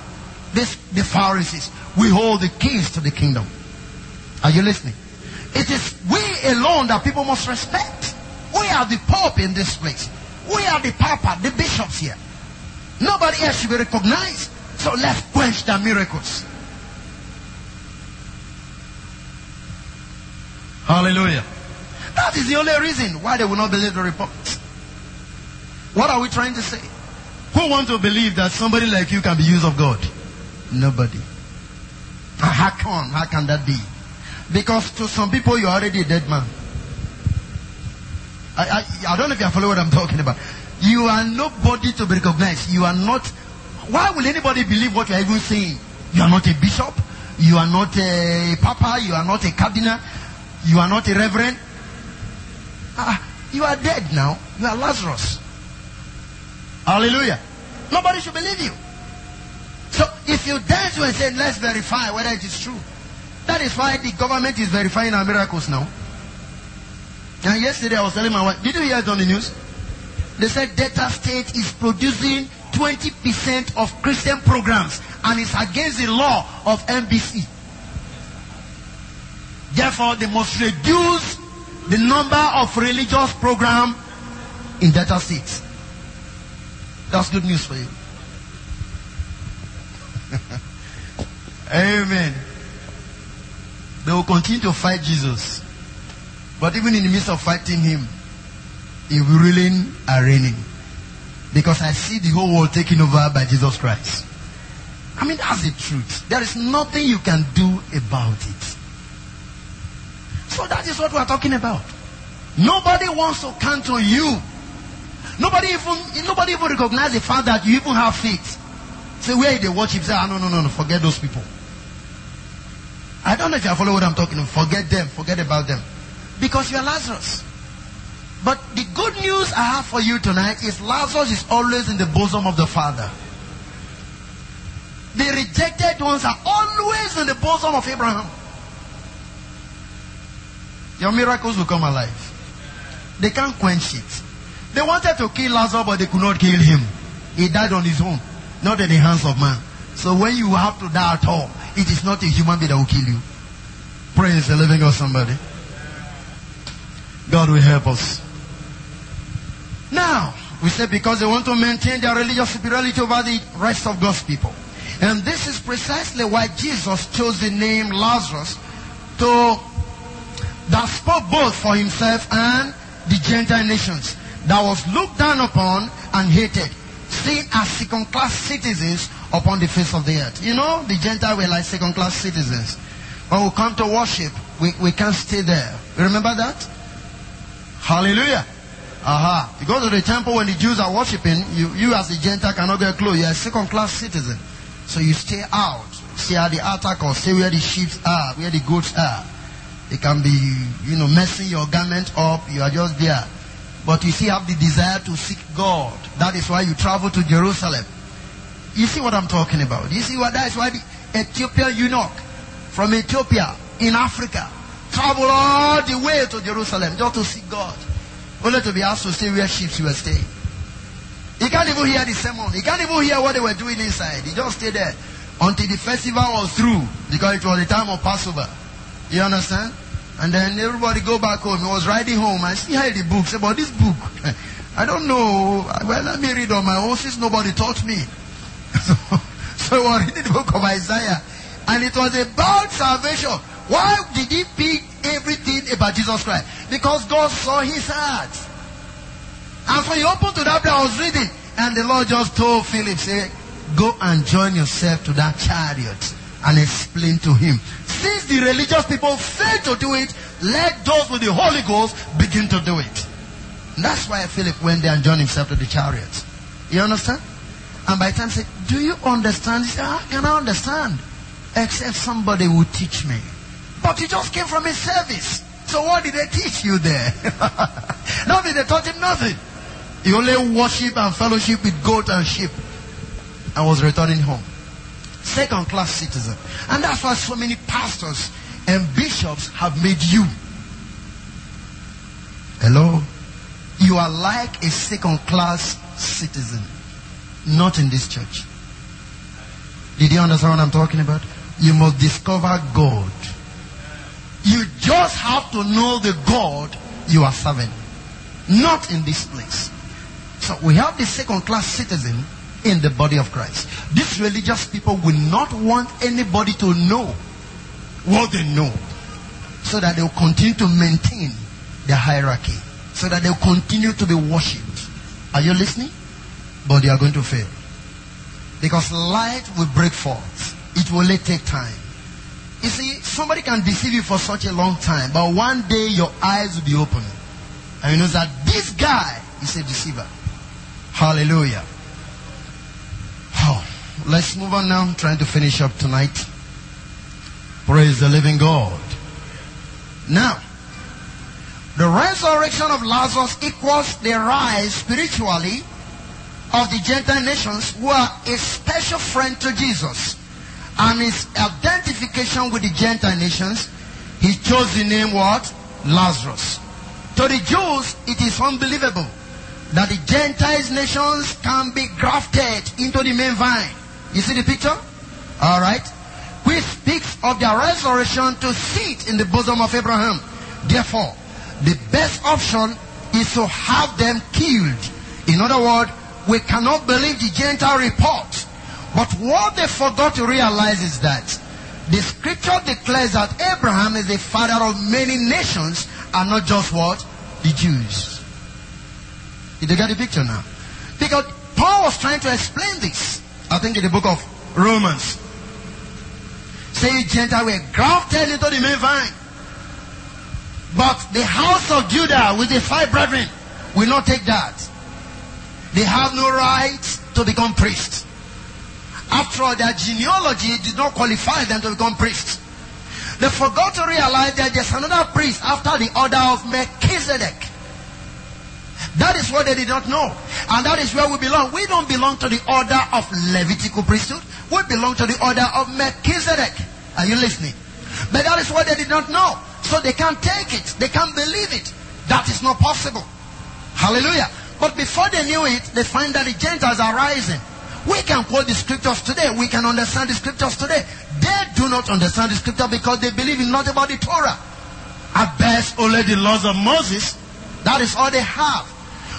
This, the Pharisees. We hold the keys to the kingdom. Are you listening? It is we alone that people must respect. We are the Pope in this place. We are the Papa, the bishops here. Nobody else should be recognized. So let's quench the miracles. Hallelujah. That is the only reason why they will not believe the report. What are we trying to say? Who want to believe that somebody like you can be used of God? Nobody. How come? How can that be? Because to some people you're already a dead man. I, I, I don't know if you follow what I'm talking about. You are nobody to be recognized. You are not. Why will anybody believe what you are even saying? You are not a bishop. You are not a papa. You are not a cardinal. You are not a reverend. Ah, you are dead now. You are Lazarus. Hallelujah. Nobody should believe you. So if you dare to and say, let's verify whether it is true. That is why the government is verifying our miracles now. And yesterday I was telling my wife, did you hear it on the news? They said Delta State is producing 20% of Christian programs and it's against the law of NBC. Therefore, they must reduce the number of religious program in Delta State. That's good news for you. [LAUGHS] Amen. They will continue to fight Jesus. But even in the midst of fighting him, he will ruling and reigning. Because I see the whole world taken over by Jesus Christ. I mean, that's the truth. There is nothing you can do about it. So that is what we are talking about. Nobody wants to count on you. Nobody even nobody even recognize the fact that you even have faith. Say where they worship, say, ah, no, no, no, no, forget those people. I don't know if you follow what I'm talking about. Forget them, forget about them. Because you are Lazarus. But the good news I have for you tonight is Lazarus is always in the bosom of the Father. The rejected ones are always in the bosom of Abraham. Your miracles will come alive. They can't quench it. They wanted to kill Lazarus, but they could not kill him. He died on his own, not in the hands of man. So when you have to die at all, it is not a human being that will kill you. Praise the living God, somebody. God will help us. Now, we say because they want to maintain their religious superiority over the rest of God's people. And this is precisely why Jesus chose the name Lazarus to that spoke both for himself and the Gentile nations that was looked down upon and hated, seen as second class citizens upon the face of the earth. You know, the Gentiles were like second class citizens. When we come to worship, we, we can't stay there. You remember that? Hallelujah. Aha. You go to the temple when the Jews are worshiping, you, you as a Gentile cannot get close. You're a second class citizen. So you stay out. Stay at the altar or stay where the sheep are, where the goats are. It can be, you know, messing your garment up. You are just there. But you still have the desire to seek God. That is why you travel to Jerusalem. You see what I'm talking about? You see what that is why the Ethiopian eunuch from Ethiopia in Africa travel all the way to Jerusalem just to seek God. only to be asked to stay where sheep were staying. He can't even hear the sermon. He can't even hear what they were doing inside. He just stayed there until the festival was through because it was the time of Passover. You understand? And then everybody go back home. He was riding home and see how the book. Say, but this book, [LAUGHS] I don't know. Well, let me read on my own since nobody taught me. so, [LAUGHS] so I reading the book of Isaiah. And it was about salvation. Why did he pick everything about Jesus Christ? Because God saw his heart. And so he opened to that I was reading. And the Lord just told Philip, say, go and join yourself to that chariot and explain to him. Since the religious people fail to do it, let those with the Holy Ghost begin to do it. And that's why Philip went there and joined himself to the chariot. You understand? And by the time he said, Do you understand? He said, How can I understand? Except somebody will teach me. But he just came from his service. So what did they teach you there? [LAUGHS] nothing. They taught him nothing. He only worship and fellowship with goat and sheep I was returning home. Second class citizen. And that's why so many pastors and bishops have made you. Hello? You are like a second class citizen. Not in this church. Did you understand what I'm talking about? You must discover God. You just have to know the God you are serving. Not in this place. So we have the second class citizen in the body of Christ. These religious people will not want anybody to know what they know so that they will continue to maintain their hierarchy, so that they will continue to be worshipped. Are you listening? But they are going to fail. Because light will break forth. It will take time. You see, somebody can deceive you for such a long time, but one day your eyes will be open. And you know that this guy is a deceiver. Hallelujah. Let's move on now. I'm trying to finish up tonight. Praise the living God. Now, the resurrection of Lazarus equals the rise spiritually of the Gentile nations who are a special friend to Jesus. And his identification with the Gentile nations, he chose the name what? Lazarus. To the Jews, it is unbelievable that the Gentile nations can be grafted into the main vine. You see the picture? All right. Which speaks of their resurrection to sit in the bosom of Abraham. Therefore, the best option is to have them killed. In other words, we cannot believe the Gentile report. But what they forgot to realize is that the scripture declares that Abraham is the father of many nations and not just what? The Jews. Did you get the picture now? Because Paul was trying to explain this. I think in the book of Romans. Say Gentile were grafted into the main vine. But the house of Judah with the five brethren will not take that. They have no right to become priests. After all, their genealogy did not qualify them to become priests. They forgot to realize that there's another priest after the order of Melchizedek. That is what they did not know. And that is where we belong. We don't belong to the order of Levitical priesthood. We belong to the order of Melchizedek. Are you listening? But that is what they did not know. So they can't take it. They can't believe it. That is not possible. Hallelujah. But before they knew it, they find that the Gentiles are rising. We can quote the scriptures today. We can understand the scriptures today. They do not understand the scripture because they believe in not about the Torah. At best, only the laws of Moses. That is all they have.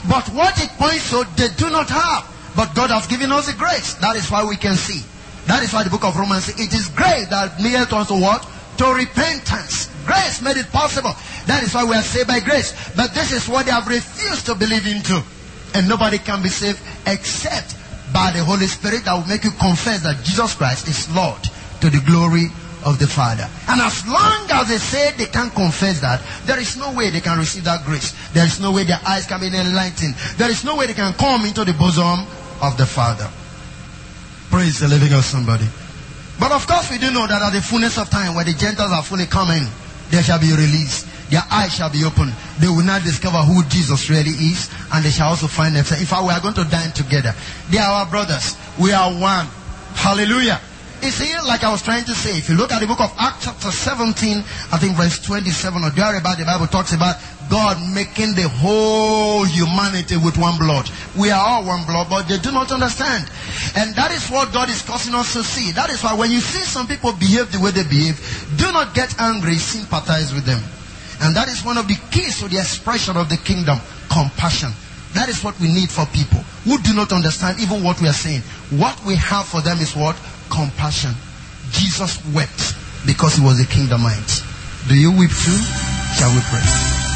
But what it points to, they do not have. But God has given us the grace. That is why we can see. That is why the book of Romans says, it is grace that made us to what? To repentance. Grace made it possible. That is why we are saved by grace. But this is what they have refused to believe into. And nobody can be saved except by the Holy Spirit that will make you confess that Jesus Christ is Lord to the glory of the Father. And as long as they say they can't confess that, there is no way they can receive that grace. There is no way their eyes can be enlightened. There is no way they can come into the bosom of the Father. Praise the living of somebody. But of course, we do know that at the fullness of time, when the Gentiles are fully coming, they shall be released. Their eyes shall be opened. They will not discover who Jesus really is, and they shall also find themselves. In fact, we are going to dine together. They are our brothers. We are one. Hallelujah. You see, like I was trying to say, if you look at the book of Acts chapter 17, I think verse 27 or there about the Bible talks about God making the whole humanity with one blood. We are all one blood, but they do not understand. And that is what God is causing us to see. That is why when you see some people behave the way they behave, do not get angry, sympathize with them. And that is one of the keys to the expression of the kingdom compassion. That is what we need for people who do not understand even what we are saying. What we have for them is what? Compassion. Jesus wept because he was a kingdomite. Do you weep too? Shall we pray?